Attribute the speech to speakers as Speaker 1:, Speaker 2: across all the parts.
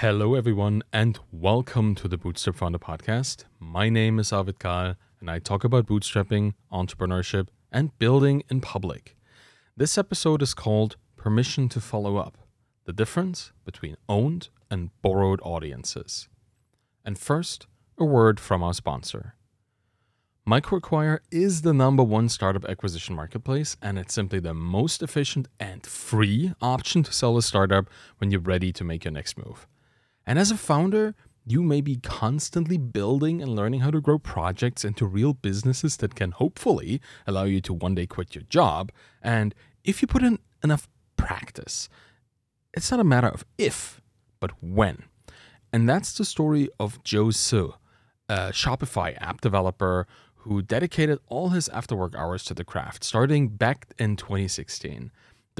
Speaker 1: Hello, everyone, and welcome to the Bootstrap Founder Podcast. My name is Arvid Kahl, and I talk about bootstrapping, entrepreneurship, and building in public. This episode is called Permission to Follow Up The Difference Between Owned and Borrowed Audiences. And first, a word from our sponsor. MicroAcquire is the number one startup acquisition marketplace, and it's simply the most efficient and free option to sell a startup when you're ready to make your next move. And as a founder, you may be constantly building and learning how to grow projects into real businesses that can hopefully allow you to one day quit your job. And if you put in enough practice, it's not a matter of if, but when. And that's the story of Joe Su, a Shopify app developer who dedicated all his after work hours to the craft, starting back in 2016.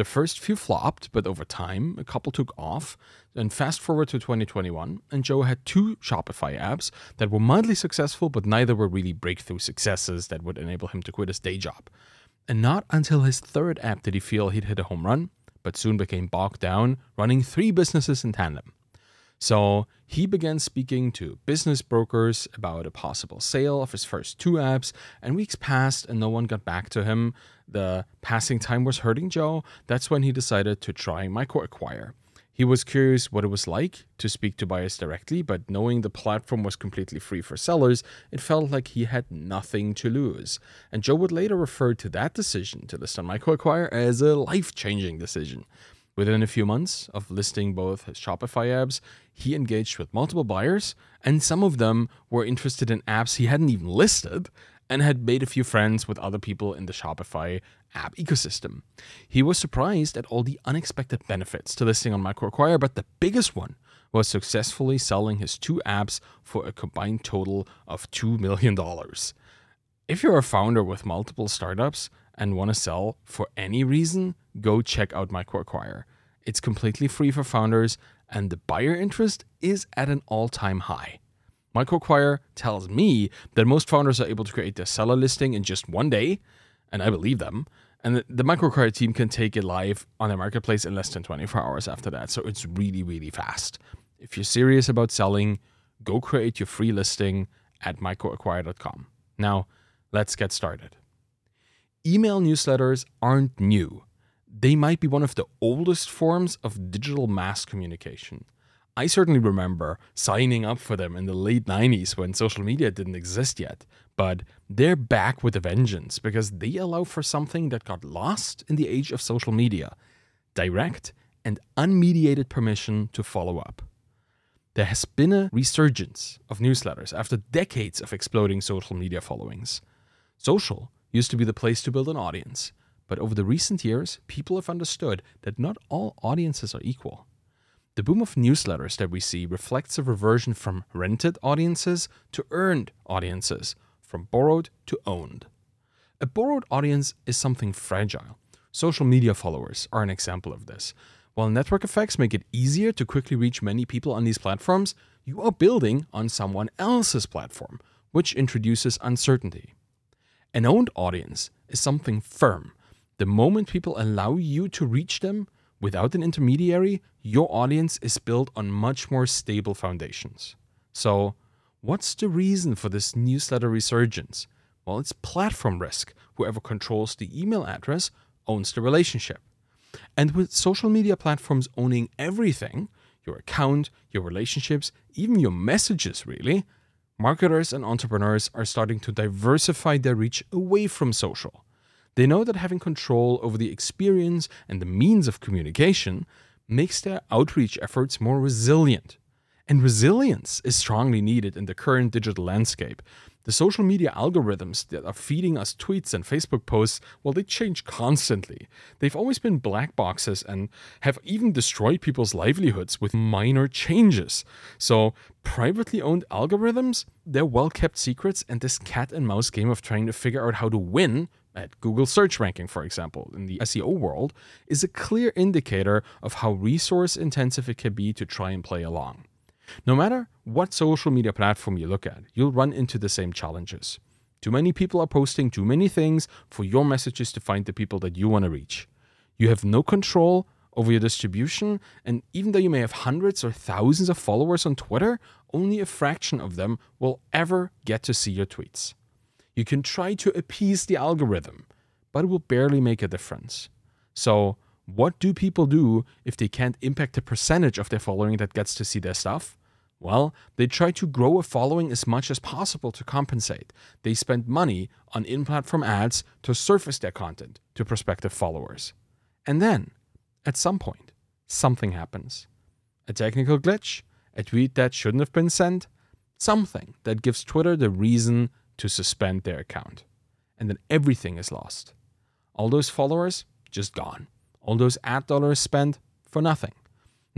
Speaker 1: The first few flopped, but over time, a couple took off. And fast forward to 2021, and Joe had two Shopify apps that were mildly successful, but neither were really breakthrough successes that would enable him to quit his day job. And not until his third app did he feel he'd hit a home run, but soon became bogged down running three businesses in tandem. So he began speaking to business brokers about a possible sale of his first two apps, and weeks passed and no one got back to him. The passing time was hurting Joe. That's when he decided to try MicroAcquire. He was curious what it was like to speak to buyers directly, but knowing the platform was completely free for sellers, it felt like he had nothing to lose. And Joe would later refer to that decision to list on MicroAcquire as a life changing decision. Within a few months of listing both his Shopify apps, he engaged with multiple buyers, and some of them were interested in apps he hadn't even listed and had made a few friends with other people in the Shopify app ecosystem. He was surprised at all the unexpected benefits to listing on MicroAcquire, but the biggest one was successfully selling his two apps for a combined total of $2 million. If you're a founder with multiple startups and want to sell for any reason, go check out MicroAcquire. It's completely free for founders, and the buyer interest is at an all time high. MicroAcquire tells me that most founders are able to create their seller listing in just one day, and I believe them. And the, the MicroAcquire team can take it live on their marketplace in less than 24 hours after that. So it's really, really fast. If you're serious about selling, go create your free listing at microacquire.com. Now, let's get started. Email newsletters aren't new they might be one of the oldest forms of digital mass communication. I certainly remember signing up for them in the late 90s when social media didn't exist yet, but they're back with a vengeance because they allow for something that got lost in the age of social media direct and unmediated permission to follow up. There has been a resurgence of newsletters after decades of exploding social media followings. Social used to be the place to build an audience, but over the recent years, people have understood that not all audiences are equal. The boom of newsletters that we see reflects a reversion from rented audiences to earned audiences, from borrowed to owned. A borrowed audience is something fragile. Social media followers are an example of this. While network effects make it easier to quickly reach many people on these platforms, you are building on someone else's platform, which introduces uncertainty. An owned audience is something firm, the moment people allow you to reach them without an intermediary, your audience is built on much more stable foundations. So, what's the reason for this newsletter resurgence? Well, it's platform risk. Whoever controls the email address owns the relationship. And with social media platforms owning everything your account, your relationships, even your messages, really marketers and entrepreneurs are starting to diversify their reach away from social. They know that having control over the experience and the means of communication makes their outreach efforts more resilient. And resilience is strongly needed in the current digital landscape. The social media algorithms that are feeding us tweets and Facebook posts, well, they change constantly. They've always been black boxes and have even destroyed people's livelihoods with minor changes. So, privately owned algorithms, they're well kept secrets, and this cat and mouse game of trying to figure out how to win at Google search ranking, for example, in the SEO world, is a clear indicator of how resource intensive it can be to try and play along. No matter what social media platform you look at, you'll run into the same challenges. Too many people are posting too many things for your messages to find the people that you want to reach. You have no control over your distribution, and even though you may have hundreds or thousands of followers on Twitter, only a fraction of them will ever get to see your tweets. You can try to appease the algorithm, but it will barely make a difference. So, what do people do if they can't impact the percentage of their following that gets to see their stuff? Well, they try to grow a following as much as possible to compensate. They spend money on in platform ads to surface their content to prospective followers. And then, at some point, something happens. A technical glitch, a tweet that shouldn't have been sent, something that gives Twitter the reason to suspend their account. And then everything is lost. All those followers, just gone. All those ad dollars spent for nothing.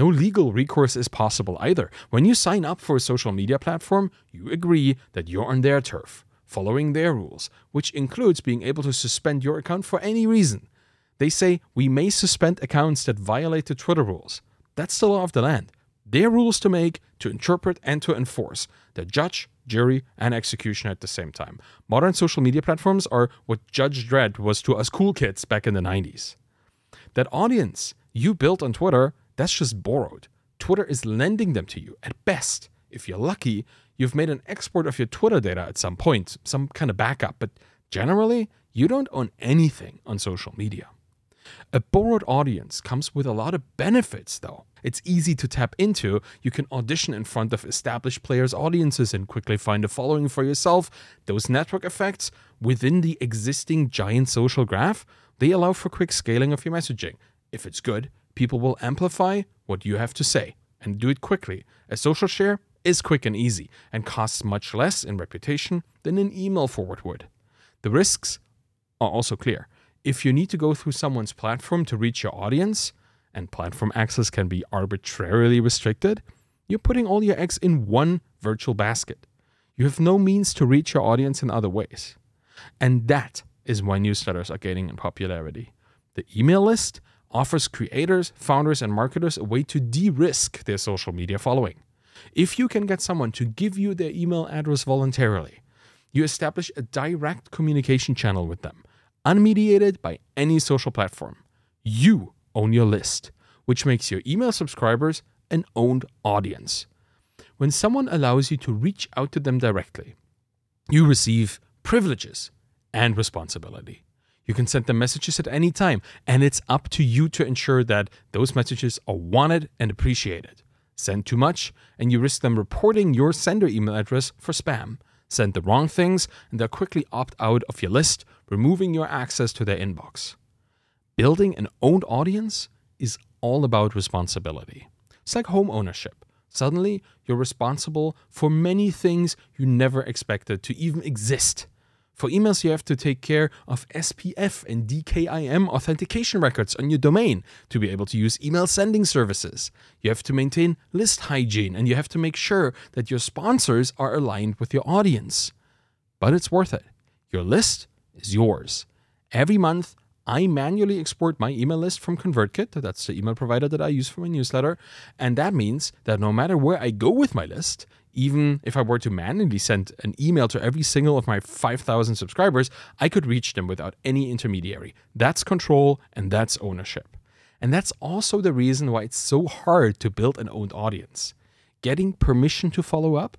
Speaker 1: No legal recourse is possible either. When you sign up for a social media platform, you agree that you're on their turf, following their rules, which includes being able to suspend your account for any reason. They say we may suspend accounts that violate the Twitter rules. That's the law of the land. Their rules to make, to interpret, and to enforce. The judge, jury, and executioner at the same time. Modern social media platforms are what Judge Dredd was to us cool kids back in the 90s. That audience you built on Twitter that's just borrowed. Twitter is lending them to you at best. If you're lucky, you've made an export of your Twitter data at some point, some kind of backup, but generally, you don't own anything on social media. A borrowed audience comes with a lot of benefits, though. It's easy to tap into. You can audition in front of established players' audiences and quickly find a following for yourself. Those network effects within the existing giant social graph, they allow for quick scaling of your messaging. If it's good, people will amplify what you have to say and do it quickly. A social share is quick and easy and costs much less in reputation than an email forward would. The risks are also clear. If you need to go through someone's platform to reach your audience, and platform access can be arbitrarily restricted, you're putting all your eggs in one virtual basket. You have no means to reach your audience in other ways. And that is why newsletters are gaining in popularity. The email list offers creators, founders, and marketers a way to de risk their social media following. If you can get someone to give you their email address voluntarily, you establish a direct communication channel with them, unmediated by any social platform. You own your list, which makes your email subscribers an owned audience. When someone allows you to reach out to them directly, you receive privileges and responsibility. You can send them messages at any time, and it's up to you to ensure that those messages are wanted and appreciated. Send too much, and you risk them reporting your sender email address for spam. Send the wrong things, and they'll quickly opt out of your list, removing your access to their inbox. Building an owned audience is all about responsibility. It's like home ownership. Suddenly, you're responsible for many things you never expected to even exist. For emails, you have to take care of SPF and DKIM authentication records on your domain to be able to use email sending services. You have to maintain list hygiene and you have to make sure that your sponsors are aligned with your audience. But it's worth it. Your list is yours. Every month, I manually export my email list from ConvertKit. That's the email provider that I use for my newsletter. And that means that no matter where I go with my list, even if I were to manually send an email to every single of my 5,000 subscribers, I could reach them without any intermediary. That's control and that's ownership. And that's also the reason why it's so hard to build an owned audience. Getting permission to follow up,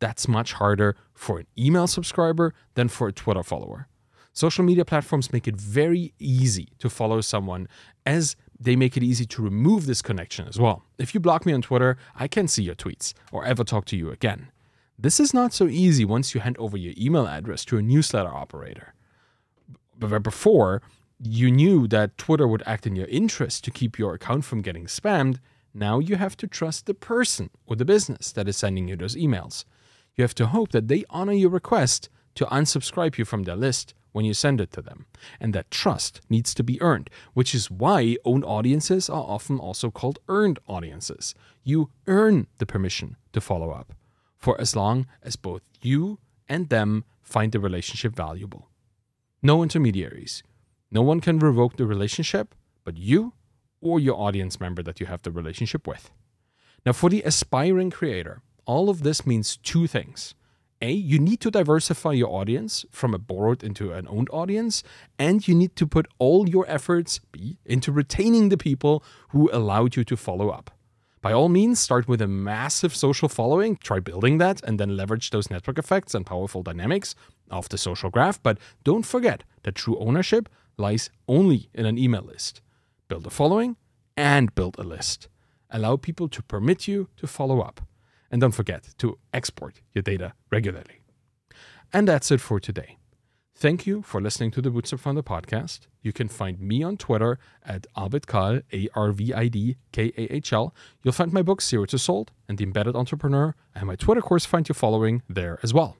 Speaker 1: that's much harder for an email subscriber than for a Twitter follower. Social media platforms make it very easy to follow someone as they make it easy to remove this connection as well. If you block me on Twitter, I can't see your tweets or ever talk to you again. This is not so easy once you hand over your email address to a newsletter operator. But before you knew that Twitter would act in your interest to keep your account from getting spammed, now you have to trust the person or the business that is sending you those emails. You have to hope that they honor your request to unsubscribe you from their list when you send it to them. And that trust needs to be earned, which is why owned audiences are often also called earned audiences. You earn the permission to follow up for as long as both you and them find the relationship valuable. No intermediaries. No one can revoke the relationship but you or your audience member that you have the relationship with. Now, for the aspiring creator, all of this means two things A, you need to diversify your audience from a borrowed into an owned audience, and you need to put all your efforts, B, into retaining the people who allowed you to follow up. By all means, start with a massive social following, try building that, and then leverage those network effects and powerful dynamics of the social graph. But don't forget that true ownership lies only in an email list. Build a following and build a list. Allow people to permit you to follow up. And don't forget to export your data regularly. And that's it for today. Thank you for listening to the Bootstrap Founder podcast. You can find me on Twitter at Arvid A R V I D K A H L. You'll find my book, Zero to Sold and The Embedded Entrepreneur, and my Twitter course, find Your following there as well.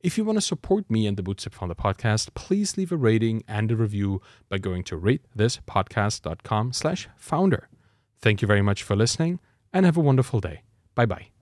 Speaker 1: If you want to support me and the Bootstrap Founder podcast, please leave a rating and a review by going to ratethispodcast.com slash founder. Thank you very much for listening and have a wonderful day. Bye bye.